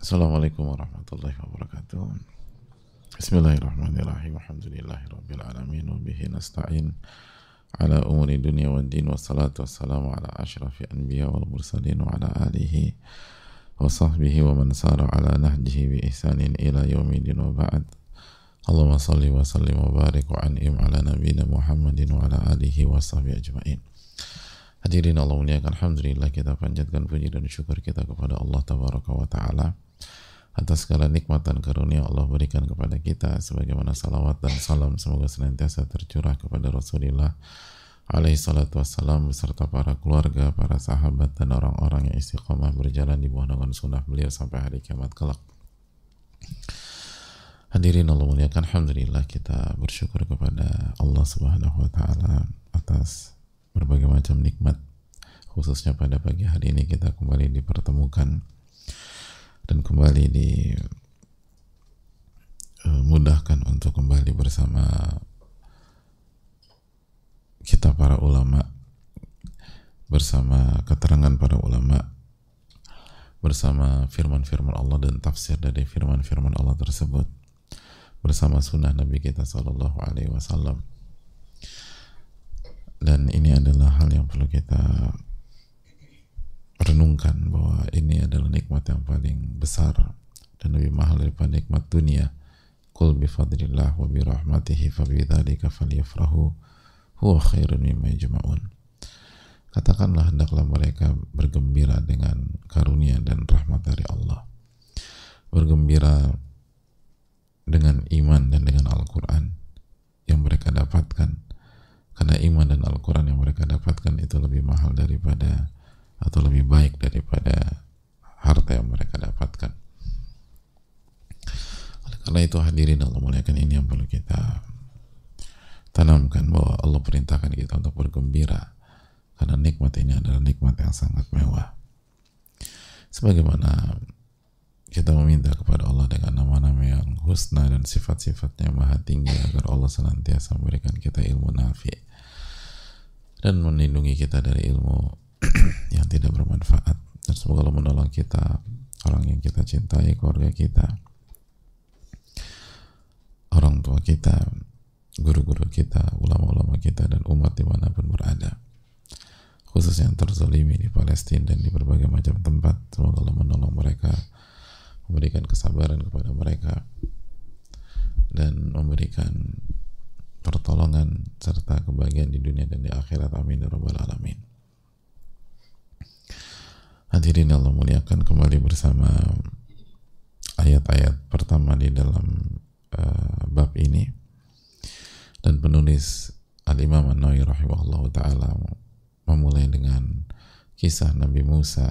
Assalamualaikum warahmatullahi wabarakatuh. Bismillahirrahmanirrahim. Alhamdulillahirabbil alamin wa nasta'in ala umuri dunya wad din wassalatu ala asyrafil anbiya wal ala alihi wa sahbihi wa ala nahjihi bi ihsanin ila yaumidin wa ba'd. Wa sallim wa barik an'im ala nabiyyina Muhammadin ala alihi ajma'in. Hadirin Allah muliakan Alhamdulillah kita panjatkan puji dan syukur kita kepada Allah Tabaraka wa Ta'ala atas segala nikmat dan karunia Allah berikan kepada kita sebagaimana salawat dan salam semoga senantiasa tercurah kepada Rasulullah alaihi salatu wassalam beserta para keluarga, para sahabat dan orang-orang yang istiqomah berjalan di bawah naungan sunnah beliau sampai hari kiamat kelak. Hadirin Allah muliakan Alhamdulillah kita bersyukur kepada Allah subhanahu wa ta'ala atas berbagai macam nikmat khususnya pada pagi hari ini kita kembali dipertemukan dan kembali dimudahkan eh, untuk kembali bersama kita para ulama bersama keterangan para ulama bersama firman-firman Allah dan tafsir dari firman-firman Allah tersebut bersama sunnah Nabi kita Sallallahu Alaihi Wasallam. Dan ini adalah hal yang perlu kita renungkan bahwa ini adalah nikmat yang paling besar dan lebih mahal daripada nikmat dunia. Qul bifadlillah wa birahmatihi fabidzalika falyafrahu huwa khairun mimma yajma'un. Katakanlah hendaklah mereka bergembira dengan karunia dan rahmat dari Allah. Bergembira dengan iman dan dengan Al-Quran yang mereka dapatkan. Karena iman dan Al-Quran yang mereka dapatkan itu lebih mahal daripada atau lebih baik daripada harta yang mereka dapatkan. Oleh karena itu hadirin Allah muliakan ini yang perlu kita tanamkan bahwa Allah perintahkan kita untuk bergembira karena nikmat ini adalah nikmat yang sangat mewah. Sebagaimana kita meminta kepada Allah dengan nama-nama yang husna dan sifat-sifatnya maha tinggi agar Allah senantiasa memberikan kita ilmu nafi dan melindungi kita dari ilmu yang tidak bermanfaat. Dan semoga Allah menolong kita orang yang kita cintai keluarga kita orang tua kita guru-guru kita ulama-ulama kita dan umat di mana pun berada. Khusus yang terzolimi di Palestina dan di berbagai macam tempat semoga Allah menolong mereka memberikan kesabaran kepada mereka dan memberikan pertolongan serta kebahagiaan di dunia dan di akhirat. Amin ya alamin hadirin Allah muliakan kembali bersama ayat-ayat pertama di dalam uh, bab ini. Dan penulis Al-Imam An-Nawawi rahimahullah ta'ala memulai dengan kisah Nabi Musa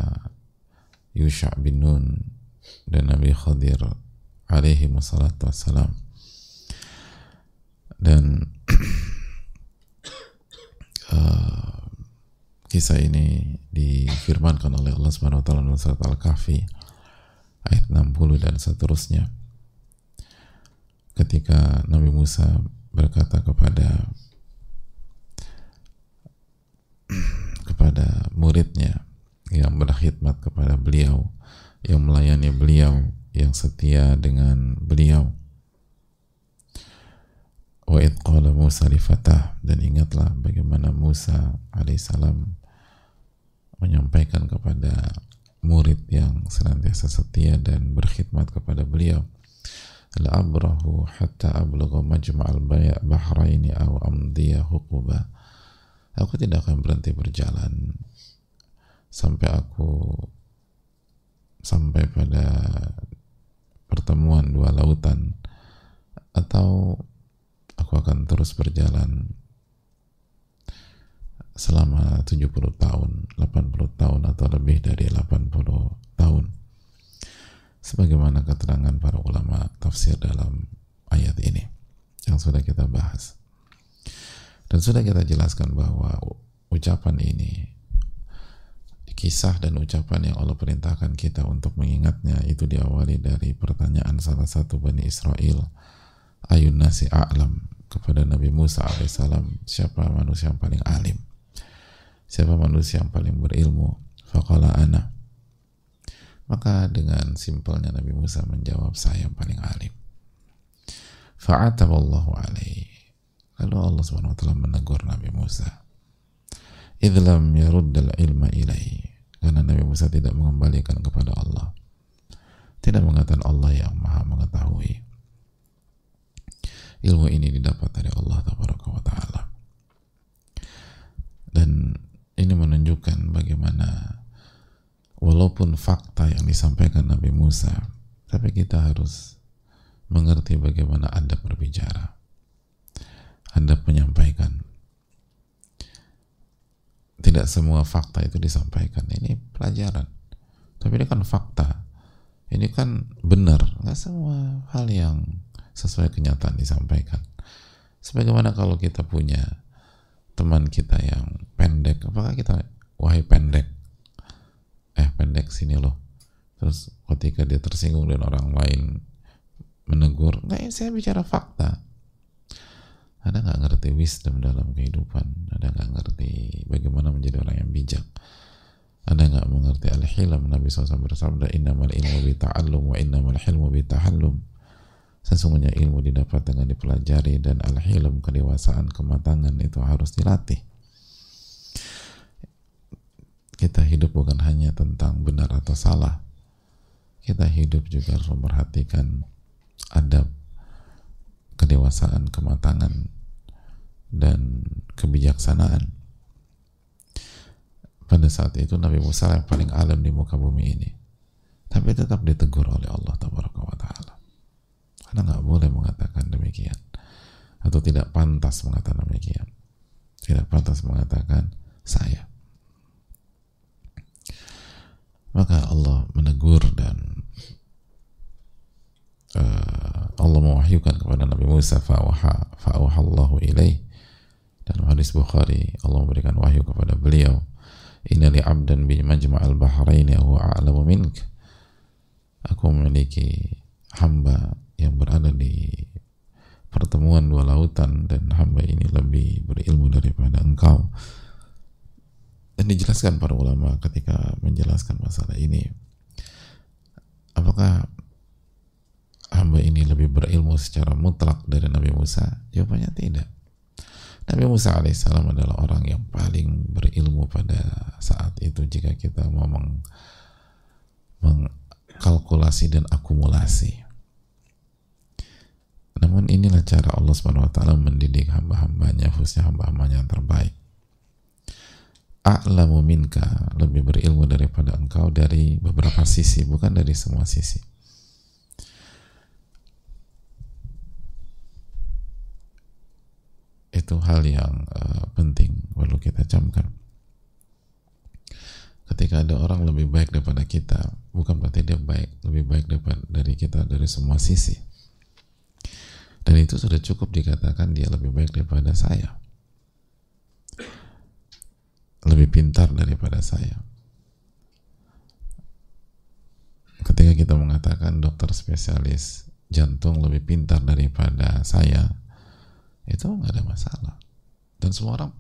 Yusha bin Nun dan Nabi Khadir alaihi wassalatu wassalam. Dan uh, kisah ini difirmankan oleh Allah Subhanahu wa taala dalam surat Al-Kahfi ayat 60 dan seterusnya. Ketika Nabi Musa berkata kepada kepada muridnya yang berkhidmat kepada beliau yang melayani beliau yang setia dengan beliau wa qala Musa li fatah. Dan ingatlah bagaimana Musa alaihissalam menyampaikan kepada murid yang senantiasa setia dan berkhidmat kepada beliau. La abrahu hatta ablugha majma'al bahraini aw amdiya huquba aku tidak akan berhenti berjalan sampai aku sampai pada pertemuan dua lautan atau aku akan terus berjalan selama 70 tahun, 80 tahun atau lebih dari 80 tahun. Sebagaimana keterangan para ulama tafsir dalam ayat ini yang sudah kita bahas. Dan sudah kita jelaskan bahwa ucapan ini kisah dan ucapan yang Allah perintahkan kita untuk mengingatnya itu diawali dari pertanyaan salah satu Bani Israel ayun nasi a'lam kepada Nabi Musa alaihissalam siapa manusia yang paling alim siapa manusia yang paling berilmu faqala ana Maka dengan simpelnya Nabi Musa menjawab saya yang paling alim. Fa'ataballahu alaihi. Lalu Allah taala menegur Nabi Musa. Idlam yaruddal ilma ilaihi. Karena Nabi Musa tidak mengembalikan kepada Allah. Tidak mengatakan Allah yang maha mengetahui. Ilmu ini didapat dari Allah Taala. Dan ini menunjukkan bagaimana walaupun fakta yang disampaikan Nabi Musa, tapi kita harus mengerti bagaimana Anda berbicara. Anda menyampaikan. Tidak semua fakta itu disampaikan. Ini pelajaran. Tapi ini kan fakta. Ini kan benar. Nggak semua hal yang sesuai kenyataan disampaikan. Sebagaimana kalau kita punya teman kita yang pendek, apakah kita, wahai pendek, eh pendek sini loh. Terus ketika dia tersinggung dan orang lain menegur nggak saya bicara fakta. Ada nggak ngerti wisdom dalam kehidupan? Ada nggak ngerti bagaimana menjadi orang yang bijak? Ada nggak mengerti al-hilam Nabi SAW bersabda innamal ilmu bita'allum wa innamal hilmu bitahallum sesungguhnya ilmu didapat dengan dipelajari dan al-hilm kedewasaan kematangan itu harus dilatih. Kita hidup bukan hanya tentang benar atau salah. Kita hidup juga harus memperhatikan adab kedewasaan kematangan dan kebijaksanaan. Pada saat itu Nabi Musa yang paling alim di muka bumi ini. Tapi tetap ditegur oleh Allah Taala karena nggak boleh mengatakan demikian. Atau tidak pantas mengatakan demikian. Tidak pantas mengatakan saya. Maka Allah menegur dan uh, Allah mewahyukan kepada Nabi Musa fa'awha fa'awhallahu ilaih. Dalam hadis Bukhari Allah memberikan wahyu kepada beliau inna li abdan bi majma'al bahraini huwa a'lamu mink aku memiliki hamba yang berada di pertemuan dua lautan dan hamba ini lebih berilmu daripada engkau. Dan dijelaskan para ulama ketika menjelaskan masalah ini. Apakah hamba ini lebih berilmu secara mutlak dari Nabi Musa? Jawabannya tidak. Nabi Musa alaihissalam adalah orang yang paling berilmu pada saat itu jika kita mau meng, mengkalkulasi dan akumulasi namun inilah cara Allah Subhanahu wa taala mendidik hamba-hambanya khususnya hamba-hambanya yang terbaik. A'lamu minka lebih berilmu daripada engkau dari beberapa sisi bukan dari semua sisi. Itu hal yang uh, penting perlu kita camkan. Ketika ada orang lebih baik daripada kita bukan berarti dia baik lebih baik daripada dari kita dari semua sisi dan itu sudah cukup dikatakan dia lebih baik daripada saya lebih pintar daripada saya. Ketika kita mengatakan dokter spesialis jantung lebih pintar daripada saya, itu nggak ada masalah. Dan semua orang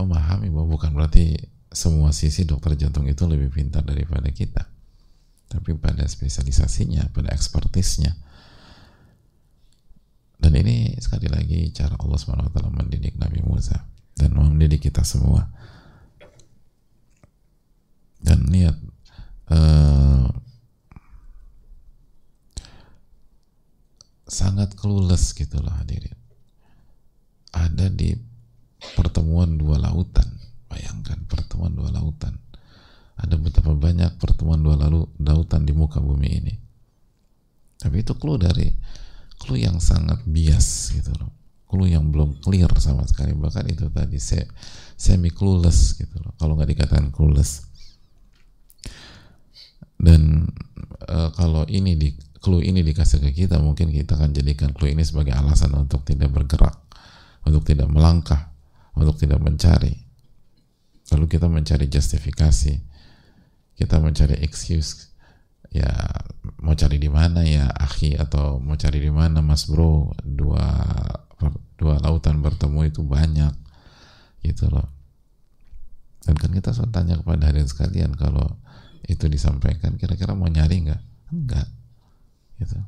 memahami bahwa bukan berarti semua sisi dokter jantung itu lebih pintar daripada kita. Tapi pada spesialisasinya, pada ekspertisnya. Dan ini sekali lagi cara Allah SWT mendidik Nabi Musa dan mendidik kita semua. Dan niat uh, sangat clueless gitu loh hadirin. Ada di pertemuan dua lautan. Bayangkan pertemuan dua lautan. Ada betapa banyak pertemuan dua lalu lautan di muka bumi ini. Tapi itu clue dari clue yang sangat bias gitu loh. Clue yang belum clear sama sekali. Bahkan itu tadi saya semi clueless gitu loh. Kalau nggak dikatakan clueless. Dan e, kalau ini di clue ini dikasih ke kita mungkin kita akan jadikan clue ini sebagai alasan untuk tidak bergerak untuk tidak melangkah untuk tidak mencari. Lalu kita mencari justifikasi. Kita mencari excuse ya mau cari di mana ya akhi? Atau mau cari di mana mas bro? Dua dua lautan bertemu itu banyak gitu loh. Dan kan kita selalu tanya kepada hadirin sekalian kalau itu disampaikan kira-kira mau nyari nggak? Enggak gitu.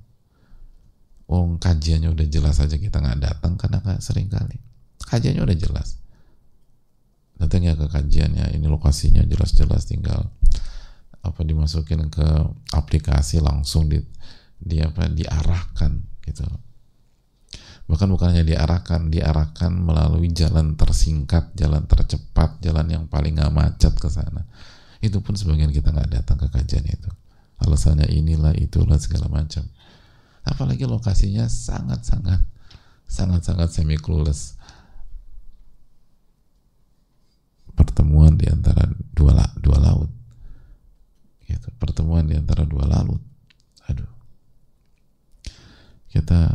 Oh kajiannya udah jelas aja kita nggak datang karena nggak sering kali. Kajiannya udah jelas. Datang ya ke kajiannya ini lokasinya jelas-jelas tinggal apa dimasukin ke aplikasi langsung di di apa diarahkan gitu. Bahkan bukannya diarahkan diarahkan melalui jalan tersingkat jalan tercepat jalan yang paling nggak macet ke sana. Itu pun sebagian kita nggak datang ke kajian itu. Alasannya inilah itulah segala macam. Apalagi lokasinya sangat sangat sangat sangat semi clueless pertemuan di antara dua dua laut gitu. Pertemuan di antara dua laut. Aduh. Kita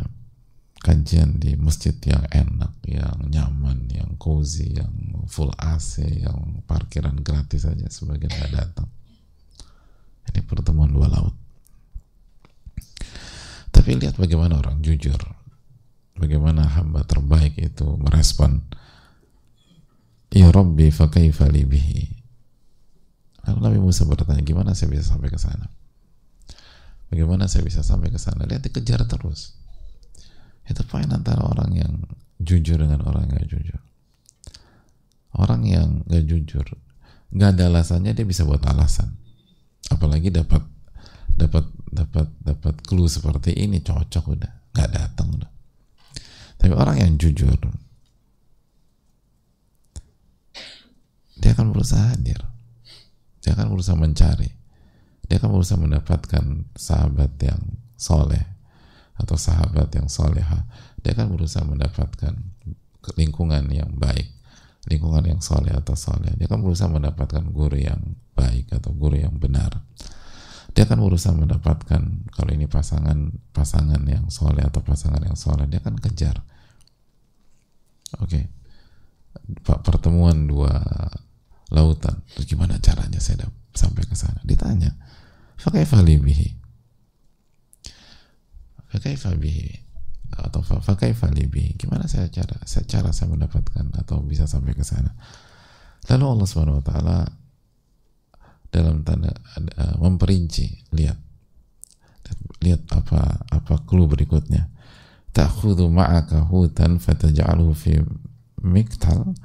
kajian di masjid yang enak, yang nyaman, yang cozy, yang full AC, yang parkiran gratis saja sebagian nggak datang. Ini pertemuan dua laut. Tapi lihat bagaimana orang jujur, bagaimana hamba terbaik itu merespon Ya Rabbi fakaifa bihi Lalu Nabi Musa bertanya gimana saya bisa sampai ke sana? Bagaimana saya bisa sampai ke sana? Lihat dikejar terus. Itu poin antara orang yang jujur dengan orang yang gak jujur. Orang yang gak jujur gak ada alasannya dia bisa buat alasan. Apalagi dapat dapat dapat dapat clue seperti ini cocok udah nggak datang udah. Tapi orang yang jujur dia akan berusaha hadir dia akan berusaha mencari. Dia akan berusaha mendapatkan sahabat yang soleh atau sahabat yang soleha. Dia akan berusaha mendapatkan lingkungan yang baik lingkungan yang soleh atau soleh. Dia akan berusaha mendapatkan guru yang baik atau guru yang benar. Dia akan berusaha mendapatkan kalau ini pasangan pasangan yang soleh atau pasangan yang soleh dia akan kejar. Oke. Okay. pertemuan dua lautan. Terus gimana caranya saya sampai ke sana? Ditanya fakaifa bihi? Fakaifa bihi? Atau fakaifa bihi? Gimana saya cara saya cara saya mendapatkan atau bisa sampai ke sana? Lalu Allah Subhanahu wa taala dalam tanda uh, memperinci lihat lihat apa apa clue berikutnya. Ta'khudhu ma'aka hutan fataj'aluhu fi miktal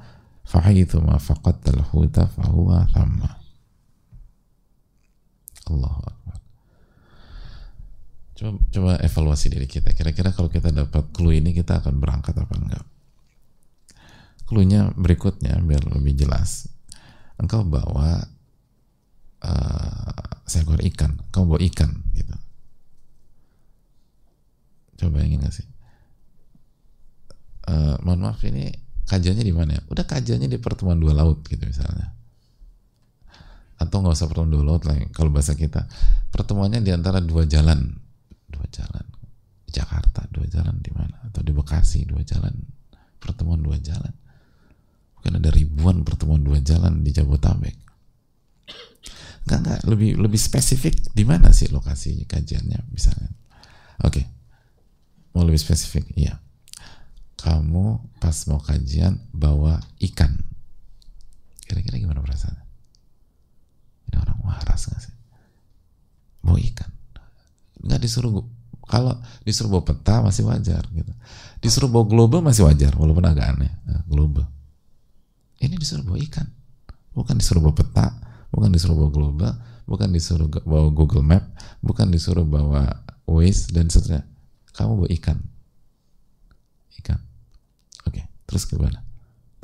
فحيثما فقدت الحوت فهو ثم Allah Akbar coba, coba evaluasi diri kita kira-kira kalau kita dapat clue ini kita akan berangkat apa enggak clue-nya berikutnya biar lebih jelas engkau bawa uh, seekor ikan engkau bawa ikan gitu coba ingin gak sih uh, mohon maaf ini kajiannya di mana ya? Udah kajiannya di pertemuan dua laut gitu misalnya. Atau nggak usah pertemuan dua laut lah kalau bahasa kita. Pertemuannya di antara dua jalan. Dua jalan. Di Jakarta dua jalan di mana? Atau di Bekasi dua jalan. Pertemuan dua jalan. Bukan ada ribuan pertemuan dua jalan di Jabotabek. Enggak, enggak. Lebih, lebih spesifik di mana sih lokasi kajiannya misalnya. Oke. Okay. Mau lebih spesifik? Iya kamu pas mau kajian bawa ikan. Kira-kira gimana perasaan ini orang waras gak sih? Bawa ikan. Nggak disuruh kalau disuruh bawa peta masih wajar gitu. Disuruh bawa global masih wajar walaupun agak aneh nah, global ini disuruh bawa ikan. Bukan disuruh bawa peta bukan disuruh bawa global bukan disuruh bawa Google Map bukan disuruh bawa Waze dan seterusnya. Kamu bawa ikan ikan. Terus gimana?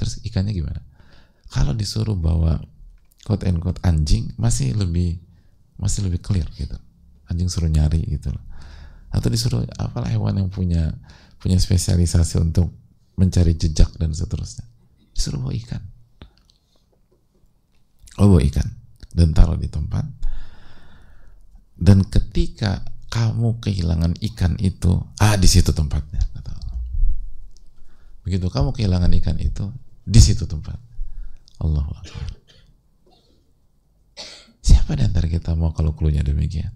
Terus ikannya gimana? Kalau disuruh bawa quote and quote anjing masih lebih masih lebih clear gitu. Anjing suruh nyari gitu loh. Atau disuruh apalah hewan yang punya punya spesialisasi untuk mencari jejak dan seterusnya. Disuruh bawa ikan. Oh bawa ikan. Dan taruh di tempat. Dan ketika kamu kehilangan ikan itu ah di situ tempatnya Begitu kamu kehilangan ikan itu, di situ tempat. Allahu Akbar. Siapa di antara kita mau kalau klunya demikian?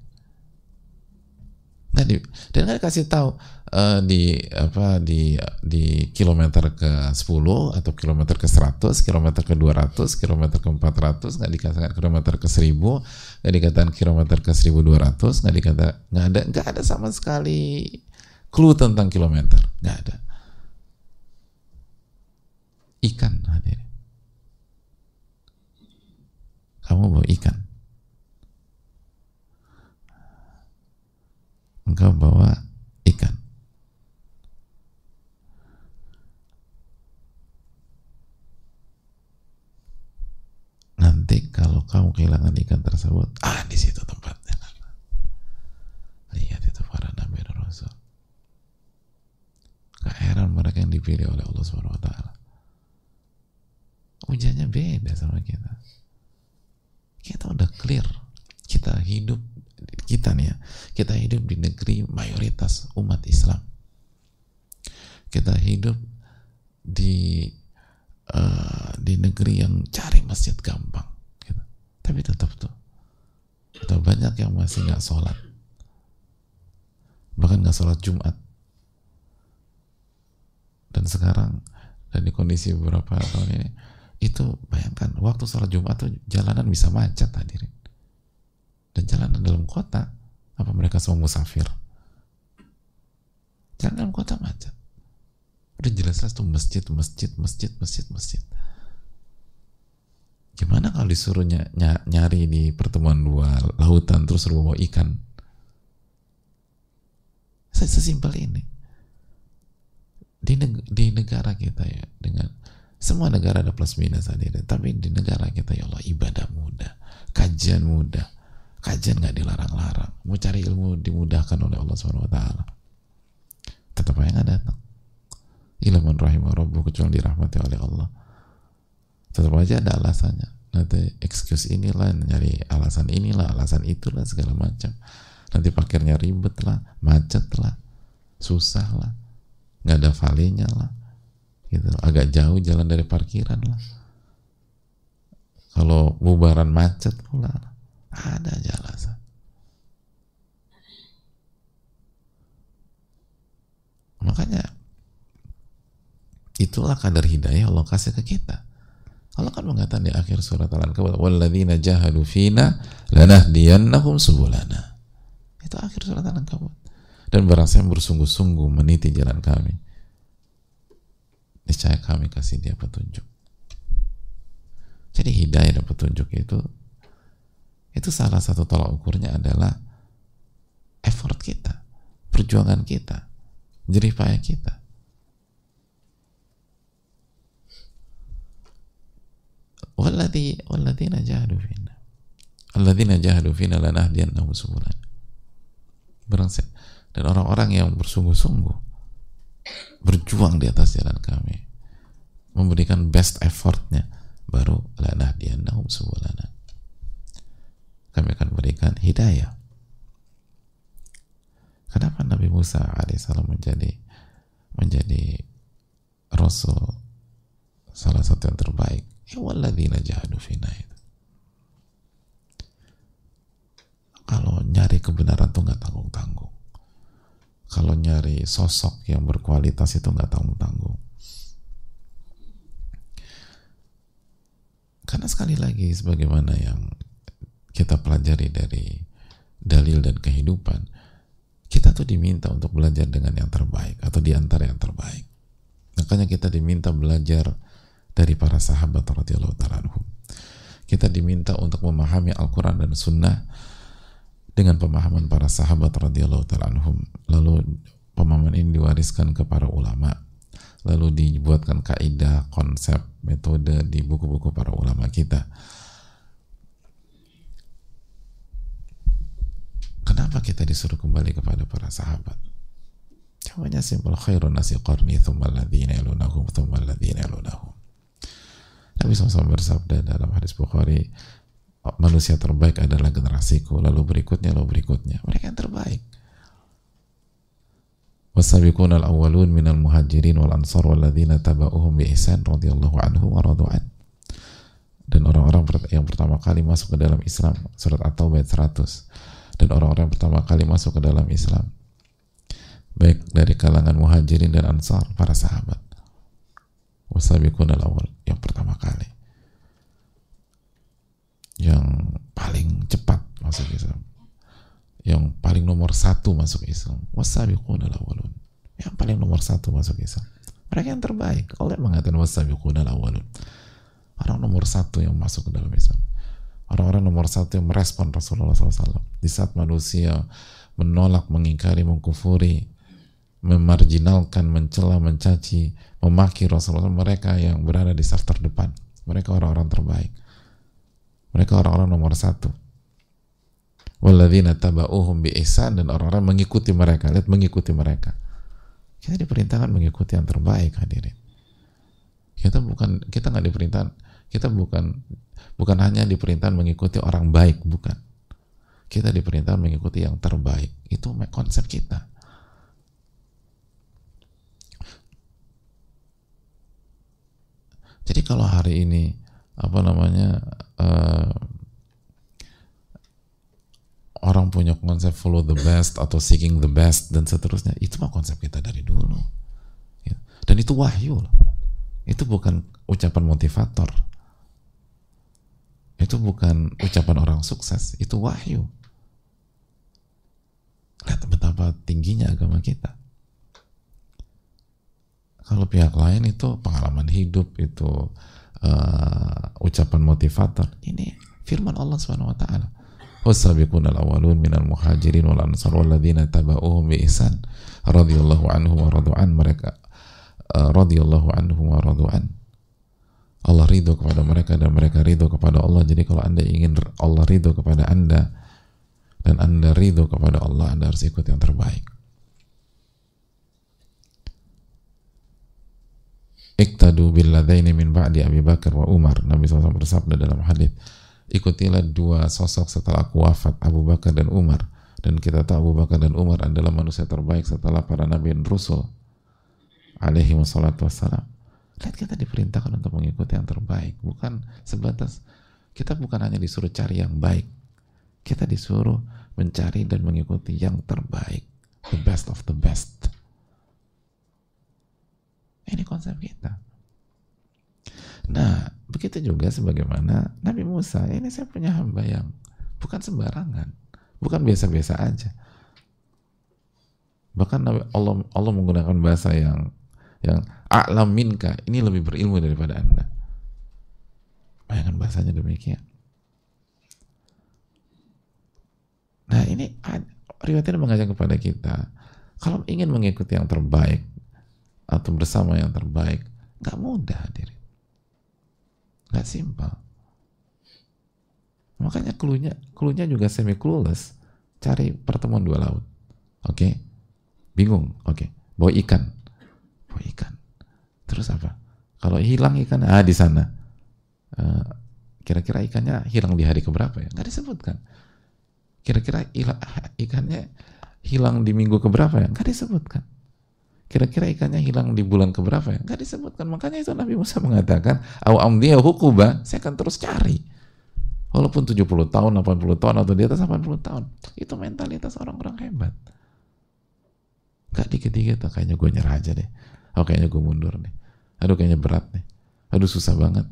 Nggak di, dan kan kasih tahu uh, di apa di di kilometer ke 10 atau kilometer ke 100, kilometer ke 200, kilometer ke 400 nggak dikatakan kilometer ke 1000, nggak dikatakan kilometer ke 1200, nggak dikata nggak ada nggak ada sama sekali clue tentang kilometer, nggak ada. Ikan hadirin. Kamu bawa ikan. Engkau bawa ikan. Nanti kalau kamu kehilangan ikan tersebut, ah di situ tempatnya. Lihat itu para nabi dan rasul. Gak heran mereka yang dipilih oleh Allah Subhanahu wa taala. Ujiannya beda sama kita. Kita udah clear. Kita hidup kita nih ya, kita hidup di negeri mayoritas umat Islam. Kita hidup di uh, di negeri yang cari masjid gampang, gitu. tapi tetap tuh, ada banyak yang masih nggak sholat, bahkan nggak sholat Jumat. Dan sekarang dan di kondisi beberapa tahun ini itu bayangkan waktu sholat Jumat tuh jalanan bisa macet hadirin. Dan jalanan dalam kota apa mereka semua musafir? Jalan dalam kota macet. Udah jelas-jelas tuh masjid masjid masjid masjid masjid. Gimana kalau disuruh ny nyari di pertemuan dua lautan terus suruh bawa ikan? Sesimpel ini. Di, neg di negara kita ya dengan semua negara ada plus minus hadir tapi di negara kita ya Allah ibadah mudah kajian mudah. Kajian nggak dilarang-larang. Mau cari ilmu dimudahkan oleh Allah Subhanahu Wa Taala. Tetap aja nggak datang. Ilmu rahimah rabbu kecuali dirahmati oleh Allah. Tetap aja ada alasannya. Nanti excuse inilah nyari alasan inilah alasan itulah segala macam. Nanti pakirnya ribet lah macet lah susah lah. Nggak ada valenya lah gitu agak jauh jalan dari parkiran lah kalau bubaran macet pula ada aja alasan. Makanya itulah kadar hidayah Allah kasih ke kita. Allah kan mengatakan di akhir surat Al-Ankabut, "Walladzina jahadu fina lanahdiyannahum subulana." Itu akhir surat Al-Ankabut. Dan barang yang bersungguh-sungguh meniti jalan kami, niscaya kami kasih dia petunjuk. Jadi hidayah dan petunjuk itu itu salah satu tolak ukurnya adalah effort kita, perjuangan kita, jerih payah kita. Walladhi walladzina jahadu fina. Alladzina jahadu fina lanahdiyannahum subulana. Dan orang-orang yang bersungguh-sungguh berjuang di atas jalan kami memberikan best effortnya baru lanahdiyannahum subulana kami akan berikan hidayah. Kenapa Nabi Musa alaihissalam menjadi menjadi Rasul salah satu yang terbaik? Ya walladzina jahadu fina itu. Kalau nyari kebenaran tuh nggak tanggung-tanggung. Kalau nyari sosok yang berkualitas itu nggak tanggung-tanggung. Karena sekali lagi sebagaimana yang kita pelajari dari dalil dan kehidupan, kita tuh diminta untuk belajar dengan yang terbaik atau di antara yang terbaik. Makanya kita diminta belajar dari para sahabat radhiyallahu Kita diminta untuk memahami Al-Qur'an dan Sunnah dengan pemahaman para sahabat radhiyallahu taala Lalu pemahaman ini diwariskan ke para ulama. Lalu dibuatkan kaidah, konsep, metode di buku-buku para ulama kita Kenapa kita disuruh kembali kepada para sahabat? Jawabannya simpel khairun nasi qarni thumma alladhina yalunahum thumma alladhina yalunahum. Nabi SAW bersabda dalam hadis Bukhari manusia terbaik adalah generasiku lalu berikutnya lalu berikutnya. Mereka yang terbaik. Wasabiqun al-awwalun minal muhajirin wal ansar walladzina taba'uhum bi ihsan radhiyallahu anhum wa dan orang-orang yang pertama kali masuk ke dalam Islam surat At-Taubah 100 dan orang-orang pertama kali masuk ke dalam Islam baik dari kalangan muhajirin dan ansar para sahabat. Wasabiqun awal yang pertama kali yang paling cepat masuk Islam. Yang paling nomor satu masuk Islam. Wasabiqun awalun yang paling nomor satu masuk Islam. Mereka yang terbaik. Allah mengatakan wasabiqun awalun orang nomor satu yang masuk ke dalam Islam. Orang-orang nomor satu yang merespon Rasulullah SAW di saat manusia menolak, mengingkari, mengkufuri memarjinalkan, mencela, mencaci, memaki Rasulullah mereka yang berada di saf terdepan. Mereka orang-orang terbaik mereka orang-orang nomor satu Walladzina taba'uhum bi ihsan dan orang-orang mengikuti mereka. Lihat mengikuti mereka. Kita diperintahkan mengikuti yang terbaik hadirin. Kita bukan kita nggak diperintahkan kita bukan bukan hanya diperintahkan mengikuti orang baik, bukan. Kita diperintahkan mengikuti yang terbaik. Itu konsep kita. Jadi kalau hari ini apa namanya uh, orang punya konsep follow the best atau seeking the best dan seterusnya. Itu mah konsep kita dari dulu. Ya. dan itu wahyu loh. itu bukan ucapan motivator. Itu bukan ucapan orang sukses. Itu wahyu. Lihat betapa tingginya agama kita. Kalau pihak lain itu pengalaman hidup itu uh, ucapan motivator ini firman Allah Subhanahu wa taala والسابقون الأولون من المهاجرين والأنصار والذين تبعوهم بإحسان رضي الله عنهم ورضوا عن mereka رضي الله عنهم ورضوا عن Allah ridho kepada mereka dan mereka ridho kepada Allah jadi kalau anda ingin Allah ridho kepada anda dan anda ridho kepada Allah anda harus ikut yang terbaik Iktadu billadaini min ba'di Abi Bakar wa Umar. Nabi SAW bersabda dalam hadis ikutilah dua sosok setelah aku wafat Abu Bakar dan Umar. Dan kita tahu Abu Bakar dan Umar adalah manusia terbaik setelah para nabi dan rasul alaihi wassalatu wassalam. Lihat kita diperintahkan untuk mengikuti yang terbaik bukan sebatas kita bukan hanya disuruh cari yang baik. Kita disuruh mencari dan mengikuti yang terbaik the best of the best ini konsep kita Nah, begitu juga sebagaimana Nabi Musa, ini saya punya hamba yang bukan sembarangan, bukan biasa-biasa aja. Bahkan Allah Allah menggunakan bahasa yang yang a'lam minka, ini lebih berilmu daripada Anda. Bayangkan bahasanya demikian. Nah, ini riwayat ini mengajak kepada kita kalau ingin mengikuti yang terbaik atau bersama yang terbaik, nggak mudah diri. Gak simpel. Makanya klunya, klunya juga semi clueless. Cari pertemuan dua laut. Oke? Okay? Bingung. Oke. Okay. Bawa ikan. Bawa ikan. Terus apa? Kalau hilang ikan, ah di sana. Uh, kira-kira ikannya hilang di hari keberapa ya? Nggak disebutkan. Kira-kira ikannya hilang di minggu keberapa ya? Nggak disebutkan. Kira-kira ikannya hilang di bulan keberapa ya? Enggak disebutkan. Makanya itu Nabi Musa mengatakan, "Au amdiya hukuba, saya akan terus cari." Walaupun 70 tahun, 80 tahun atau di atas 80 tahun. Itu mentalitas orang-orang hebat. Gak dikit-dikit, oh, kayaknya gue nyerah aja deh. Oh kayaknya gue mundur nih. Aduh kayaknya berat nih. Aduh susah banget.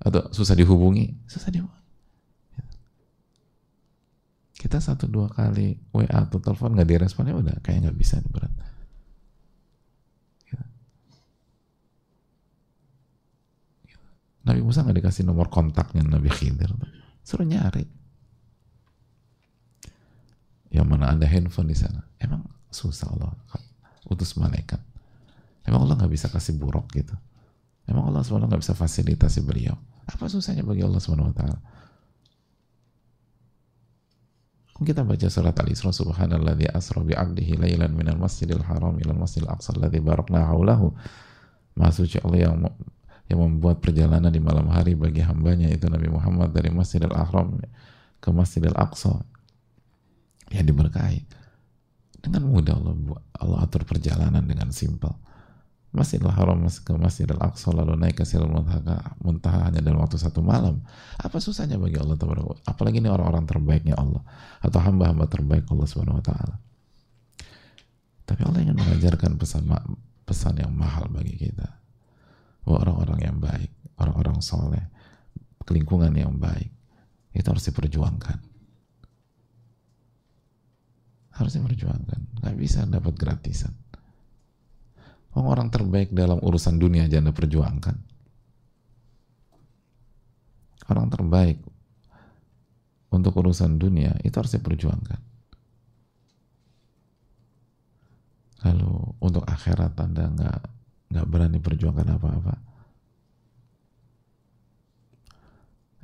Atau susah dihubungi. Susah dihubungi. Kita satu dua kali WA atau telepon nggak diresponnya udah kayak nggak bisa berat. Nabi Musa nggak dikasih nomor kontaknya Nabi Khidir? Suruh nyari. Yang mana ada handphone di sana. Emang susah Allah. Utus malaikat. Emang Allah nggak bisa kasih buruk gitu? Emang Allah SWT nggak bisa fasilitasi beliau? Apa susahnya bagi Allah SWT kita baca surat Al-Isra subhanalladzi asra bi 'abdihi lailan minal masjidil haram ilal masjidil aqsa alladzi barakna haulahu. Maha suci Allah yang yang membuat perjalanan di malam hari bagi hambanya itu Nabi Muhammad dari Masjidil Haram ke Masjidil Aqsa yang diberkahi. Dengan mudah Allah Allah atur perjalanan dengan simpel. Masjidil Haram ke Masjidil Aqsa lalu naik ke Sidratul Muntaha, Muntaha hanya dalam waktu satu malam. Apa susahnya bagi Allah apalagi ini orang-orang terbaiknya Allah atau hamba-hamba terbaik Allah Subhanahu wa taala. Tapi Allah ingin mengajarkan pesan pesan yang mahal bagi kita. Orang-orang yang baik, orang-orang soleh, lingkungan yang baik, itu harus diperjuangkan. Harus diperjuangkan. Gak bisa dapat gratisan. Orang, -orang terbaik dalam urusan dunia aja anda perjuangkan. Orang terbaik untuk urusan dunia itu harus diperjuangkan. Lalu untuk akhirat anda nggak nggak berani perjuangkan apa-apa.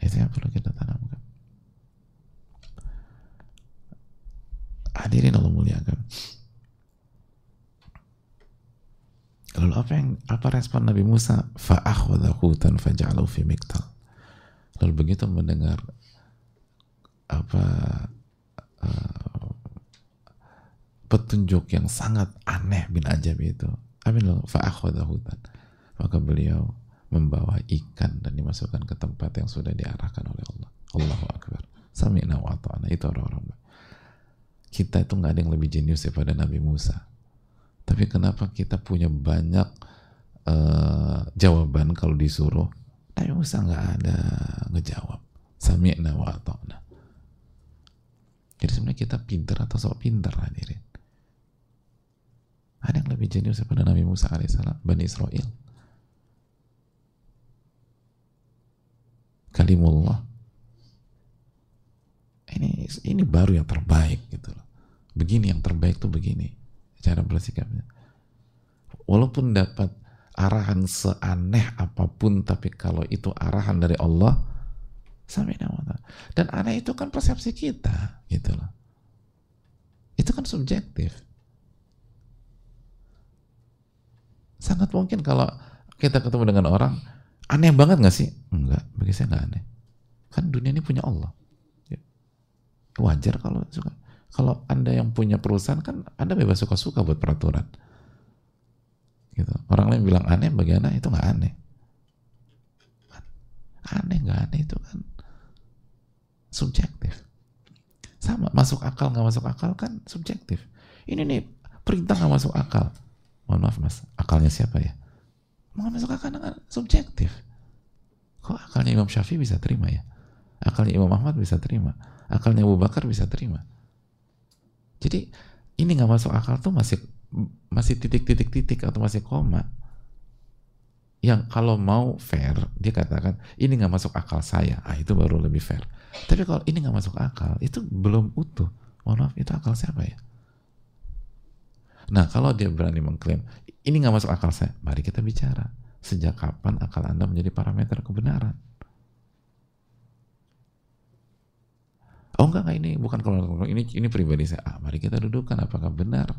Itu yang perlu kita tanamkan. Hadirin Allah muliakan. Lalu apa yang apa respon Nabi Musa? Fa'akhwadhahu tan faja'alahu fi miktal. Lalu begitu mendengar apa uh, petunjuk yang sangat aneh bin ajab itu. Amin loh, fa'akhwadhahu tan. Maka beliau membawa ikan dan dimasukkan ke tempat yang sudah diarahkan oleh Allah. Allahu Akbar. Sami'na wa ta'ana. Itu orang-orang kita itu nggak ada yang lebih jenius daripada Nabi Musa. Tapi kenapa kita punya banyak uh, jawaban kalau disuruh? Nabi Musa nggak ada ngejawab. Sami'na wa ta'na. Jadi sebenarnya kita pinter atau sok pinter hadirin. Ada yang lebih jenius daripada Nabi Musa alaihissalam, Bani Israel. Kalimullah. Ini ini baru yang terbaik gitu begini yang terbaik tuh begini. Cara bersikapnya walaupun dapat arahan seaneh apa pun tapi kalau itu arahan dari Allah dan aneh itu kan persepsi kita gitu loh. Itu kan subjektif sangat mungkin kalau kita ketemu dengan orang aneh banget nggak sih? Enggak bagi saya nggak aneh. Kan dunia ini punya Allah. Wajar kalau suka. Kalau anda yang punya perusahaan kan anda bebas suka-suka buat peraturan. Gitu. Orang lain bilang aneh bagaimana itu nggak aneh. Aneh nggak aneh itu kan subjektif. Sama masuk akal nggak masuk akal kan subjektif. Ini nih perintah nggak masuk akal mohon maaf mas. Akalnya siapa ya? Nggak masuk akal kan subjektif. Kok akalnya Imam Syafi'i bisa terima ya? Akalnya Imam Ahmad bisa terima. Akalnya Abu Bakar bisa terima. Jadi ini nggak masuk akal tuh masih masih titik-titik-titik atau masih koma. Yang kalau mau fair dia katakan ini nggak masuk akal saya. Ah itu baru lebih fair. Tapi kalau ini nggak masuk akal itu belum utuh. Mohon maaf itu akal siapa ya nah kalau dia berani mengklaim ini nggak masuk akal saya mari kita bicara sejak kapan akal anda menjadi parameter kebenaran Oh enggak, enggak ini bukan kalau ini ini pribadi saya. Ah, mari kita dudukkan apakah benar?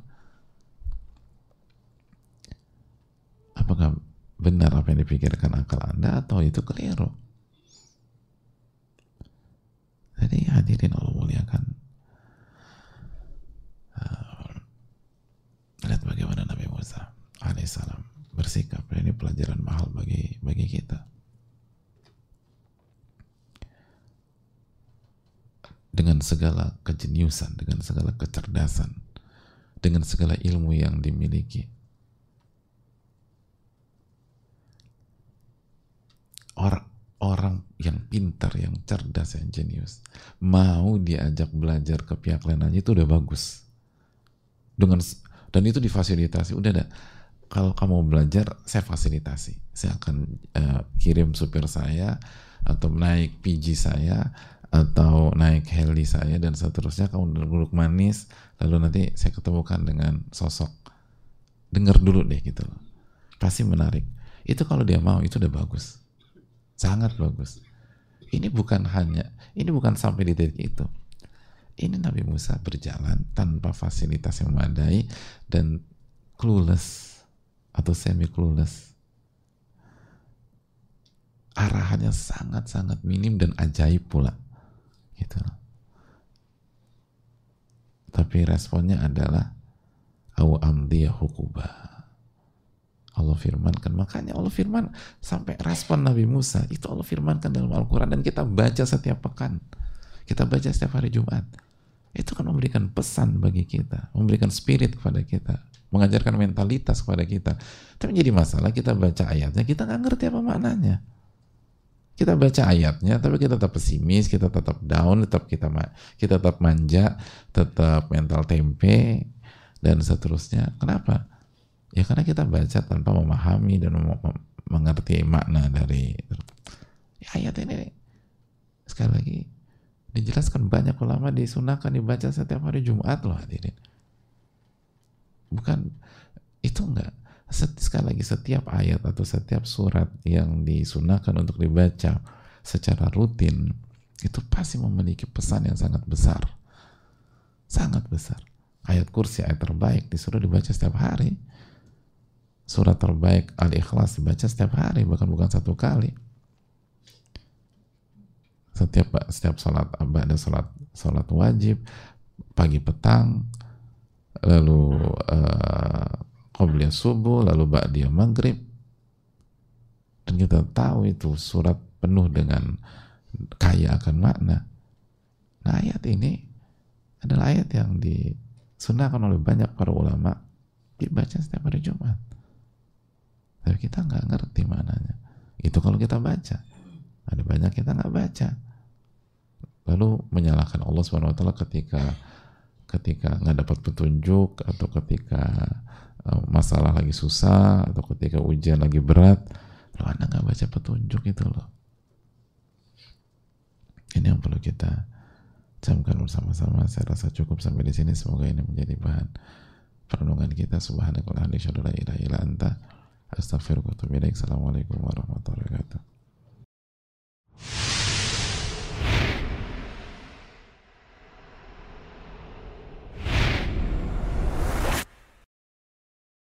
Apakah benar apa yang dipikirkan akal Anda atau itu keliru? Jadi hadirin Allah muliakan. Uh, lihat bagaimana Nabi Musa alaihissalam bersikap. Ini pelajaran mahal bagi bagi kita. dengan segala kejeniusan, dengan segala kecerdasan, dengan segala ilmu yang dimiliki. Orang orang yang pintar, yang cerdas, yang jenius, mau diajak belajar ke pihak lain aja itu udah bagus. Dengan dan itu difasilitasi, udah ada. Kalau kamu belajar, saya fasilitasi. Saya akan uh, kirim supir saya atau naik PG saya atau naik heli saya dan seterusnya. Kamu duduk manis lalu nanti saya ketemukan dengan sosok. Dengar dulu deh gitu pasti menarik. Itu kalau dia mau itu udah bagus. Sangat bagus. Ini bukan hanya ini bukan sampai di titik itu ini Nabi Musa berjalan tanpa fasilitas yang memadai dan clueless atau semi clueless arahannya sangat-sangat minim dan ajaib pula. Gitu. Tapi responnya adalah awu amdiya hukuba. Allah firmankan. Makanya Allah firman sampai respon Nabi Musa. Itu Allah firmankan dalam Al-Quran dan kita baca setiap pekan. Kita baca setiap hari Jumat Itu kan memberikan pesan bagi kita, memberikan spirit kepada kita, mengajarkan mentalitas kepada kita. Tapi jadi masalah kita baca ayatnya, kita nggak ngerti apa maknanya. Kita baca ayatnya, tapi kita tetap pesimis, kita tetap down, tetap kita kita tetap manja, tetap mental tempe dan seterusnya. Kenapa? Ya karena kita baca tanpa memahami dan mengerti makna dari ya, ayat ini. Sekali lagi dijelaskan banyak ulama disunahkan dibaca setiap hari Jumat loh hadirin. Bukan itu enggak. Sekali lagi setiap ayat atau setiap surat yang disunahkan untuk dibaca secara rutin itu pasti memiliki pesan yang sangat besar. Sangat besar. Ayat kursi ayat terbaik disuruh dibaca setiap hari. Surat terbaik al-ikhlas dibaca setiap hari bahkan bukan satu kali setiap setiap sholat ada sholat sholat wajib pagi petang lalu uh, subuh lalu dia maghrib. Dan kita tahu itu surat penuh dengan kaya akan makna. Nah ayat ini adalah ayat yang disunahkan oleh banyak para ulama dibaca setiap hari Jumat. Tapi kita nggak ngerti maknanya. Itu kalau kita baca. Ada banyak kita nggak baca lalu menyalahkan Allah swt ketika ketika nggak dapat petunjuk atau ketika uh, masalah lagi susah atau ketika ujian lagi berat. Lo anda nggak baca petunjuk itu loh. Ini yang perlu kita camkan bersama-sama. Saya rasa cukup sampai di sini. Semoga ini menjadi bahan perenungan kita. Subhanakallah la ilaha illa anta assalamualaikum warahmatullahi wabarakatuh